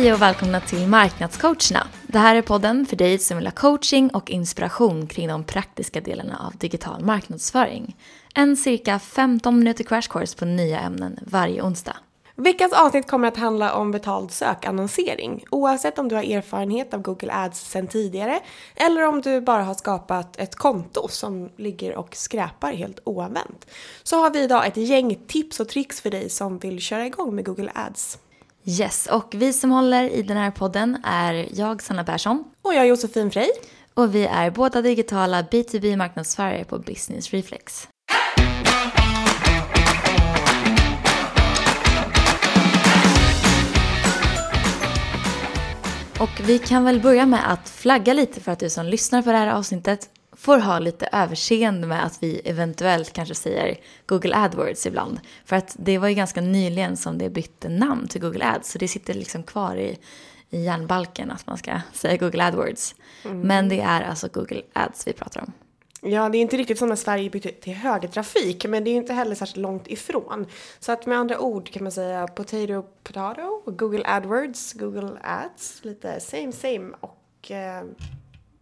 Hej och välkomna till Marknadscoacherna. Det här är podden för dig som vill ha coaching och inspiration kring de praktiska delarna av digital marknadsföring. En cirka 15 minuter crash course på nya ämnen varje onsdag. Veckans avsnitt kommer att handla om betald sökannonsering. Oavsett om du har erfarenhet av Google Ads sedan tidigare eller om du bara har skapat ett konto som ligger och skräpar helt oanvänt. Så har vi idag ett gäng tips och tricks för dig som vill köra igång med Google Ads. Yes, och vi som håller i den här podden är jag, Sanna Persson. Och jag, Josefin Frey. Och vi är båda digitala B2B-marknadsförare på Business Reflex. Och vi kan väl börja med att flagga lite för att du som lyssnar på det här avsnittet får ha lite överseende med att vi eventuellt kanske säger Google AdWords ibland. För att det var ju ganska nyligen som det bytte namn till Google Ads så det sitter liksom kvar i, i hjärnbalken att man ska säga Google AdWords. Mm. Men det är alltså Google Ads vi pratar om. Ja, det är inte riktigt som när Sverige bytte till högertrafik, men det är inte heller särskilt långt ifrån. Så att med andra ord kan man säga potato, potato, Google AdWords, Google Ads, lite same same och eh,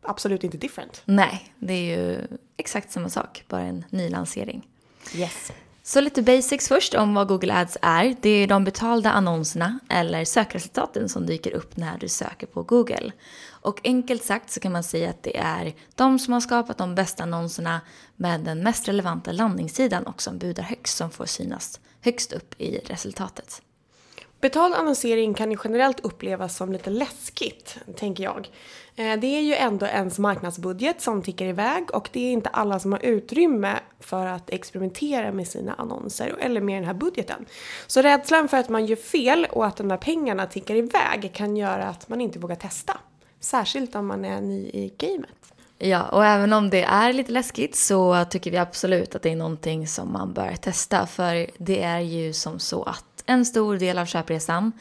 absolut inte different. Nej, det är ju exakt samma sak, bara en ny lansering. Yes. Så lite basics först om vad Google Ads är. Det är de betalda annonserna eller sökresultaten som dyker upp när du söker på Google. Och enkelt sagt så kan man säga att det är de som har skapat de bästa annonserna med den mest relevanta landningssidan och som budar högst som får synas högst upp i resultatet. Betald annonsering kan ju generellt upplevas som lite läskigt, tänker jag. Eh, det är ju ändå ens marknadsbudget som tickar iväg och det är inte alla som har utrymme för att experimentera med sina annonser eller med den här budgeten. Så rädslan för att man gör fel och att de där pengarna tickar iväg kan göra att man inte vågar testa. Särskilt om man är ny i gamet. Ja, och även om det är lite läskigt så tycker vi absolut att det är någonting som man bör testa. För det är ju som så att en stor del av köpresan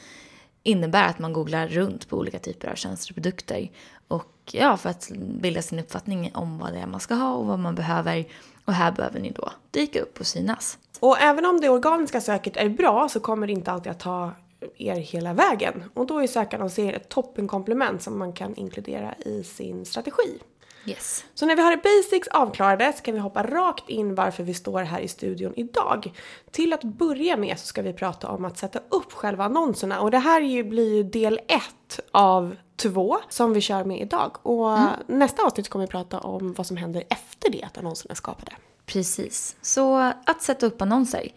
innebär att man googlar runt på olika typer av tjänster och produkter. Och ja, för att bilda sin uppfattning om vad det är man ska ha och vad man behöver. Och här behöver ni då dyka upp och synas. Och även om det organiska söket är bra så kommer det inte alltid att ta er hela vägen. Och då är sökannonsering ett toppenkomplement som man kan inkludera i sin strategi. Yes. Så när vi har basics avklarade så kan vi hoppa rakt in varför vi står här i studion idag. Till att börja med så ska vi prata om att sätta upp själva annonserna och det här ju, blir ju del ett av två som vi kör med idag. Och mm. nästa avsnitt kommer vi prata om vad som händer efter det att annonserna är skapade. Precis. Så att sätta upp annonser.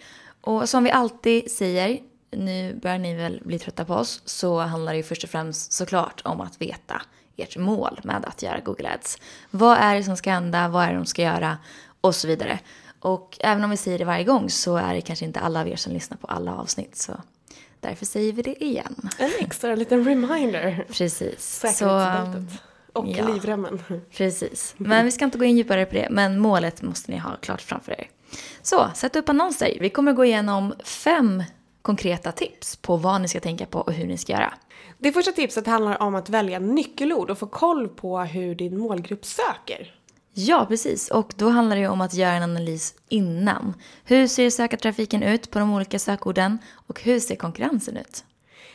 Och som vi alltid säger, nu börjar ni väl bli trötta på oss, så handlar det ju först och främst såklart om att veta ert mål med att göra Google Ads. Vad är det som ska hända? Vad är det de ska göra? Och så vidare. Och även om vi säger det varje gång så är det kanske inte alla av er som lyssnar på alla avsnitt. Så därför säger vi det igen. En extra liten reminder. Precis. Säkerhetsbältet. Och ja, livremmen. Precis. Men vi ska inte gå in djupare på det. Men målet måste ni ha klart framför er. Så, sätt upp annonser. Vi kommer gå igenom fem konkreta tips på vad ni ska tänka på och hur ni ska göra. Det första tipset handlar om att välja nyckelord och få koll på hur din målgrupp söker. Ja, precis. Och då handlar det ju om att göra en analys innan. Hur ser sökartrafiken ut på de olika sökorden och hur ser konkurrensen ut?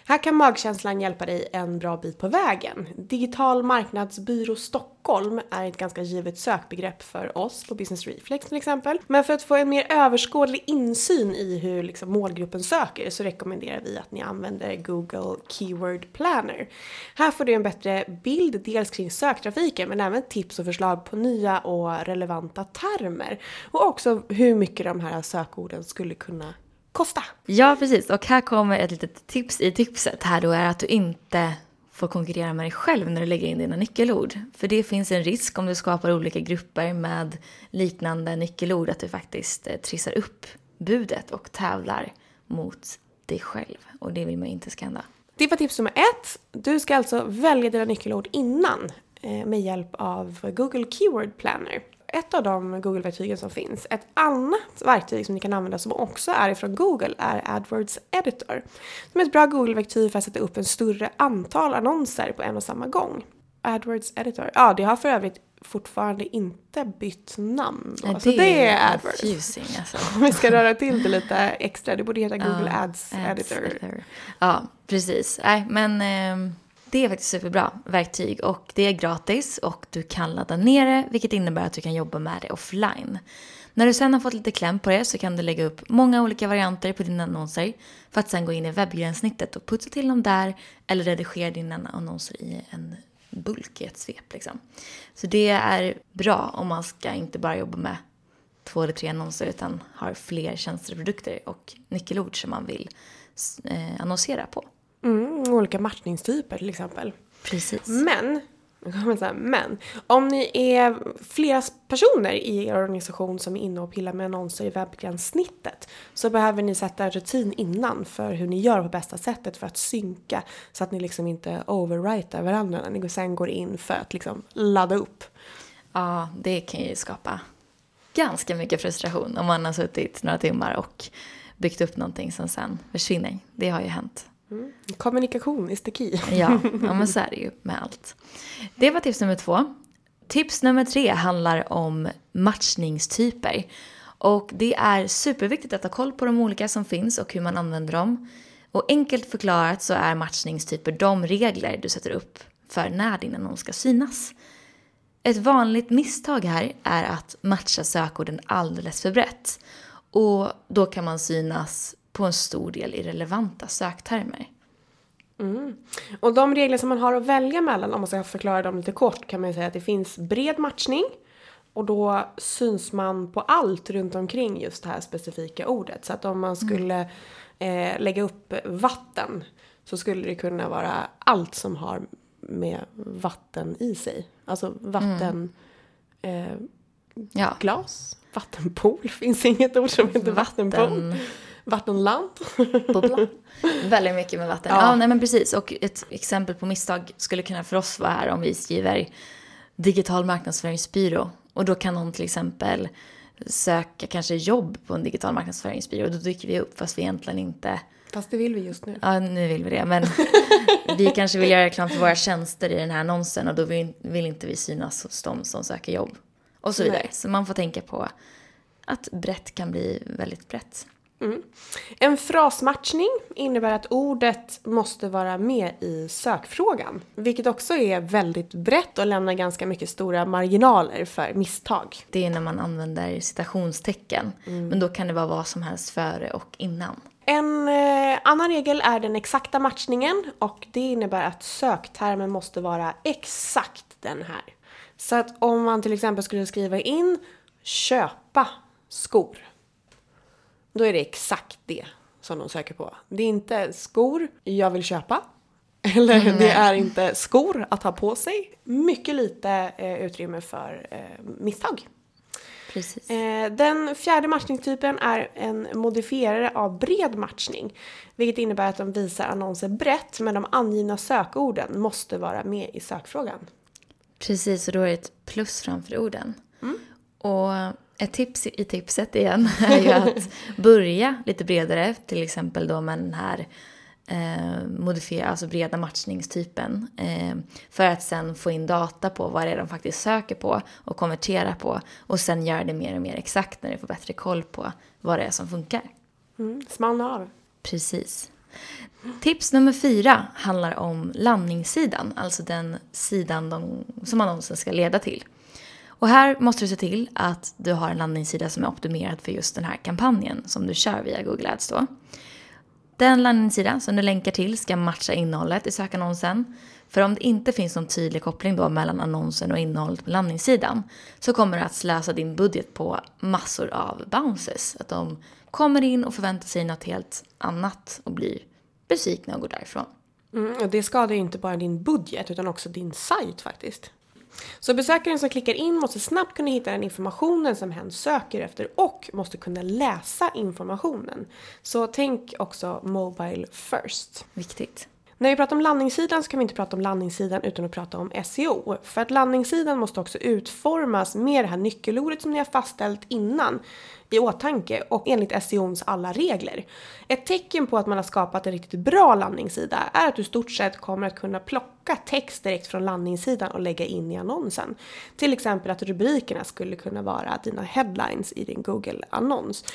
Här kan magkänslan hjälpa dig en bra bit på vägen. Digital marknadsbyrå Stockholm är ett ganska givet sökbegrepp för oss på Business Reflex till exempel. Men för att få en mer överskådlig insyn i hur liksom målgruppen söker så rekommenderar vi att ni använder Google Keyword Planner. Här får du en bättre bild dels kring söktrafiken men även tips och förslag på nya och relevanta termer. Och också hur mycket de här sökorden skulle kunna kosta. Ja, precis. Och här kommer ett litet tips i tipset här då är att du inte får konkurrera med dig själv när du lägger in dina nyckelord. För det finns en risk om du skapar olika grupper med liknande nyckelord att du faktiskt eh, trissar upp budet och tävlar mot dig själv. Och det vill man inte ska hända. Det var tips nummer ett. Du ska alltså välja dina nyckelord innan eh, med hjälp av Google Keyword Planner ett av de Google-verktygen som finns. Ett annat verktyg som ni kan använda som också är ifrån Google är AdWords Editor. Som är ett bra Google-verktyg för att sätta upp en större antal annonser på en och samma gång. AdWords Editor, ja det har för övrigt fortfarande inte bytt namn. Då. Ja, så det är AdWords. confusing alltså. Om vi ska röra till det lite extra, det borde heta Google Ja, Ads, Editor. Ja, precis. Nej, men eh, det är faktiskt superbra verktyg och det är gratis och du kan ladda ner det vilket innebär att du kan jobba med det offline. När du sen har fått lite kläm på det så kan du lägga upp många olika varianter på dina annonser för att sen gå in i webbgränssnittet och putsa till dem där eller redigera dina annonser i en bulk i ett svep. Liksom. Så det är bra om man ska inte bara jobba med två eller tre annonser utan har fler tjänster och produkter och nyckelord som man vill eh, annonsera på. Mm, olika matchningstyper till exempel. Precis. Men, men, om ni är flera personer i er organisation som är inne och pillar med annonser i webbgränssnittet så behöver ni sätta en rutin innan för hur ni gör på bästa sättet för att synka så att ni liksom inte overwritar varandra när ni sen går in för att liksom ladda upp. Ja, det kan ju skapa ganska mycket frustration om man har suttit några timmar och byggt upp någonting som sen försvinner. Det har ju hänt. Mm. Kommunikation is the key. Ja, ja, men så är det ju med allt. Det var tips nummer två. Tips nummer tre handlar om matchningstyper. Och det är superviktigt att ha koll på de olika som finns och hur man använder dem. Och enkelt förklarat så är matchningstyper de regler du sätter upp för när din annons ska synas. Ett vanligt misstag här är att matcha sökorden alldeles för brett. Och då kan man synas på en stor del irrelevanta söktermer. Mm. Och de regler som man har att välja mellan, om man ska förklara dem lite kort, kan man ju säga att det finns bred matchning. Och då syns man på allt runt omkring just det här specifika ordet. Så att om man skulle eh, lägga upp vatten så skulle det kunna vara allt som har med vatten i sig. Alltså vatten... Eh, Ja, glas? Vattenpool? Finns inget ord som heter vattenpool? vatten... Vattenland? bubbla. Väldigt mycket med vatten. Ja. Ja. nej men precis. Och ett exempel på misstag skulle kunna för oss vara här om vi skriver digital marknadsföringsbyrå. Och då kan någon till exempel söka kanske jobb på en digital marknadsföringsbyrå. Och då dyker vi upp fast vi egentligen inte, Fast det vill vi just nu. ja nu vill vi det, men vi kanske vill göra reklam för våra tjänster i den här annonsen och då vill, vill inte vi synas hos de som söker jobb. Och så vidare. Nej. Så man får tänka på att brett kan bli väldigt brett. En frasmatchning innebär att ordet måste vara med i sökfrågan. Vilket också är väldigt brett och lämnar ganska mycket stora marginaler för misstag. Det är när man använder citationstecken. Men då kan det vara vad som helst före och innan. En eh, annan regel är den exakta matchningen och det innebär att söktermen måste vara exakt den här. Så att om man till exempel skulle skriva in köpa skor. Då är det exakt det som de söker på. Det är inte skor jag vill köpa. Eller det är inte skor att ha på sig. Mycket lite eh, utrymme för eh, misstag. Precis. Eh, Den fjärde matchningstypen är en modifierare av bred matchning. Vilket innebär att de visar annonser brett men de angivna sökorden måste vara med i sökfrågan. Precis, och då är det ett plus framför orden. Och ett tips i tipset igen är ju att börja lite bredare, till exempel då med den här eh, modifiera, alltså breda matchningstypen. Eh, för att sen få in data på vad det är de faktiskt söker på och konvertera på. Och sen göra det mer och mer exakt när du får bättre koll på vad det är som funkar. Mm, smalna av. Precis. Tips nummer fyra handlar om landningssidan, alltså den sidan de, som annonsen ska leda till. Och här måste du se till att du har en landningssida som är optimerad för just den här kampanjen som du kör via Google Ads då. Den landningssida som du länkar till ska matcha innehållet i sökannonsen. För om det inte finns någon tydlig koppling då mellan annonsen och innehållet på landningssidan så kommer du att slösa din budget på massor av bounces. Att de kommer in och förväntar sig något helt annat och blir besvikna och går därifrån. Mm, och det skadar ju inte bara din budget utan också din sajt faktiskt. Så besökaren som klickar in måste snabbt kunna hitta den informationen som hen söker efter och måste kunna läsa informationen. Så tänk också Mobile first. Viktigt. När vi pratar om landningssidan så kan vi inte prata om landningssidan utan att prata om SEO. För att landningssidan måste också utformas med det här nyckelordet som ni har fastställt innan i åtanke och enligt SEOns alla regler. Ett tecken på att man har skapat en riktigt bra landningssida är att du stort sett kommer att kunna plocka plocka text direkt från landningssidan och lägga in i annonsen. Till exempel att rubrikerna skulle kunna vara dina headlines i din Google-annons.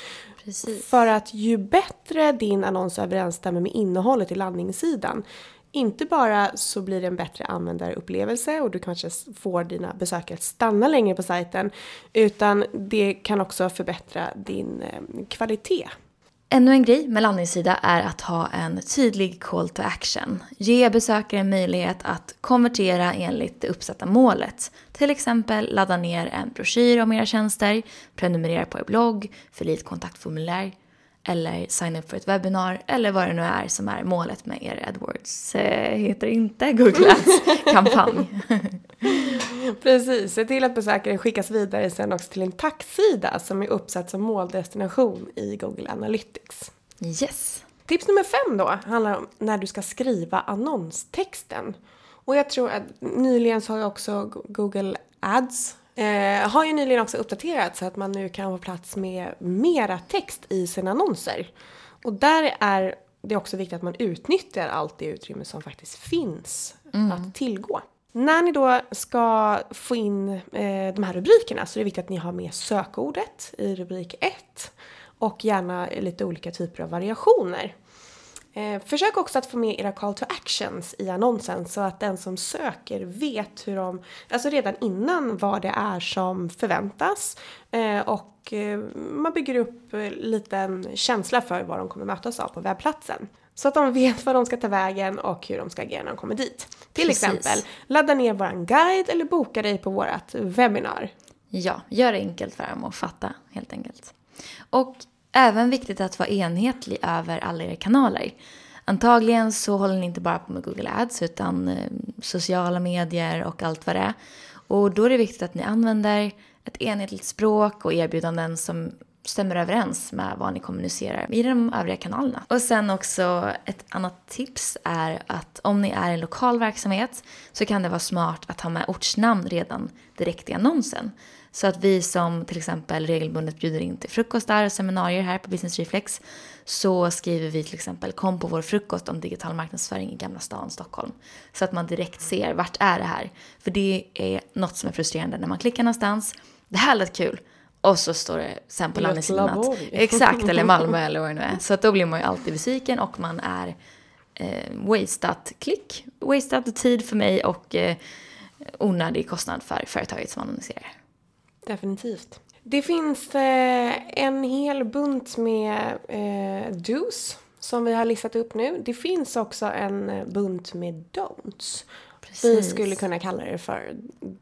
Precis. För att ju bättre din annons överensstämmer med innehållet i landningssidan, inte bara så blir det en bättre användarupplevelse och du kanske får dina besökare att stanna längre på sajten, utan det kan också förbättra din eh, kvalitet. Ännu en grej med landningssida är att ha en tydlig call to action. Ge besökaren möjlighet att konvertera enligt det uppsatta målet. Till exempel ladda ner en broschyr om era tjänster, prenumerera på er blogg, fylla i ett kontaktformulär eller signa upp för ett webbinar eller vad det nu är som är målet med er AdWords, eh, heter inte Google Ads-kampanj. Precis, se till att besökaren skickas vidare sen också till en tacksida som är uppsatt som måldestination i Google Analytics. Yes. Tips nummer fem då handlar om när du ska skriva annonstexten. Och jag tror att nyligen så har ju också Google Ads eh, har ju nyligen också uppdaterats så att man nu kan få plats med mera text i sina annonser. Och där är det också viktigt att man utnyttjar allt det utrymme som faktiskt finns att tillgå. När ni då ska få in eh, de här rubrikerna så är det viktigt att ni har med sökordet i rubrik 1 och gärna lite olika typer av variationer. Eh, försök också att få med era call to actions i annonsen så att den som söker vet hur de, alltså redan innan vad det är som förväntas eh, och eh, man bygger upp eh, lite en känsla för vad de kommer mötas av på webbplatsen. Så att de vet vad de ska ta vägen och hur de ska agera när de kommer dit. Till Precis. exempel, ladda ner våran guide eller boka dig på vårat webbinar. Ja, gör det enkelt för dem att fatta helt enkelt. Och även viktigt att vara enhetlig över alla era kanaler. Antagligen så håller ni inte bara på med Google Ads utan eh, sociala medier och allt vad det är. Och då är det viktigt att ni använder ett enhetligt språk och erbjudanden som stämmer överens med vad ni kommunicerar i de övriga kanalerna. Och sen också ett annat tips är att om ni är en lokal verksamhet så kan det vara smart att ha med ortsnamn redan direkt i annonsen. Så att vi som till exempel regelbundet bjuder in till frukostar och seminarier här på Business Reflex så skriver vi till exempel kom på vår frukost om digital marknadsföring i Gamla stan, Stockholm. Så att man direkt ser vart är det här. För det är något som är frustrerande när man klickar någonstans. Det här lät kul. Och så står det sen på landningssidan att... Exakt, eller Malmö eller vad det nu är. Så att då blir man ju alltid besviken och man är eh, wasted klick, wasted tid för mig och eh, onödig kostnad för företaget som annonserar. Definitivt. Det finns eh, en hel bunt med eh, dos som vi har listat upp nu. Det finns också en eh, bunt med don'ts. Vi Precis. skulle kunna kalla det för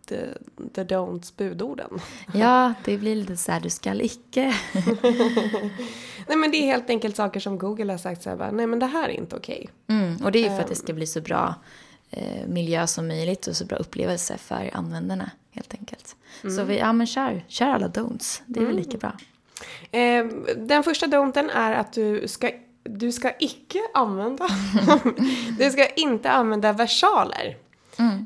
the, the don'ts budorden. Ja, det blir lite så här, du skall icke. Nej men det är helt enkelt saker som Google har sagt så här, bara, nej men det här är inte okej. Mm, och det är ju för att det ska bli så bra eh, miljö som möjligt och så bra upplevelse för användarna helt enkelt. Så vi, ja men kör, kör alla don'ts. Det är väl lika bra. Eh, den första don'ten är att du ska, du ska icke använda, du ska inte använda versaler.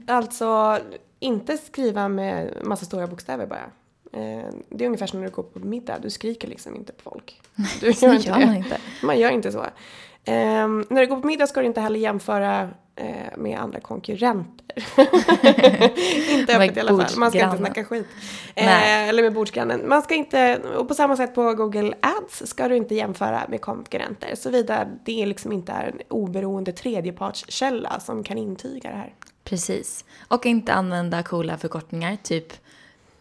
Alltså inte skriva med massa stora bokstäver bara. Eh, det är ungefär som när du går på middag, du skriker liksom inte på folk. Du gör man inte. Man gör inte så. Eh, när du går på middag ska du inte heller jämföra eh, med andra konkurrenter. inte öppet i alla fall. Man ska inte snacka skit. Eh, eller med bordsgrannen. Man ska inte, och på samma sätt på Google Ads ska du inte jämföra med konkurrenter. Såvida det liksom inte är en oberoende tredjepartskälla som kan intyga det här. Precis. Och inte använda coola förkortningar, typ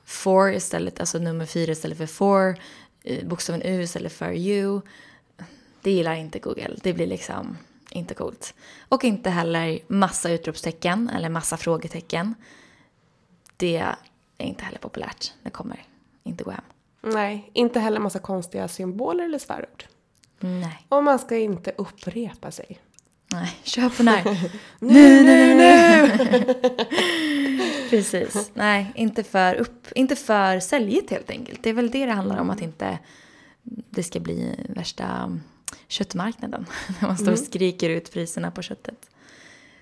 for istället, alltså nummer fyra istället för for, eh, bokstaven U istället för you. Det gillar inte Google. Det blir liksom inte coolt. Och inte heller massa utropstecken eller massa frågetecken. Det är inte heller populärt. Det kommer inte gå hem. Nej, inte heller massa konstiga symboler eller svärord. Nej, Och man ska inte upprepa sig. nej. Kör på när. Nu, nu, nu! Precis. Nej, inte för, upp, inte för säljigt helt enkelt. Det är väl det det handlar om, att inte det ska bli värsta köttmarknaden. När man står och skriker ut priserna på köttet.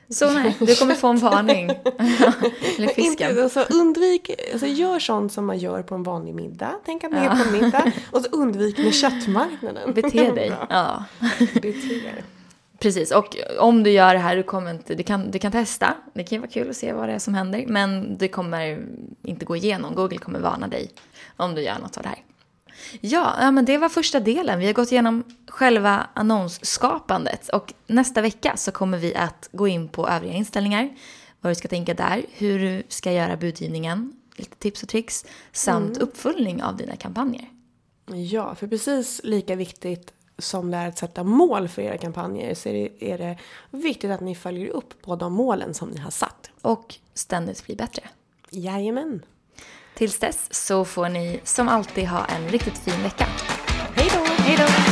Så nej, du kommer få en varning. Eller fisken. Inte, alltså, undvik, alltså, gör sånt som man gör på en vanlig middag. Tänk att ni är på en middag. Och så undvik med köttmarknaden. Bete dig. Ja, Bete. Precis, och om du gör det här, du, kommer inte, du, kan, du kan testa. Det kan ju vara kul att se vad det är som händer. Men det kommer inte gå igenom. Google kommer varna dig om du gör något av det här. Ja, ja, men det var första delen. Vi har gått igenom själva annonsskapandet. Och nästa vecka så kommer vi att gå in på övriga inställningar. Vad du ska tänka där, hur du ska göra budgivningen, lite tips och tricks. Samt mm. uppföljning av dina kampanjer. Ja, för precis lika viktigt som det är att sätta mål för era kampanjer så är det, viktigt att ni följer upp på de målen som ni har satt. Och ständigt bli bättre. Jajamän. Tills dess så får ni som alltid ha en riktigt fin vecka. Hej då! Hej då!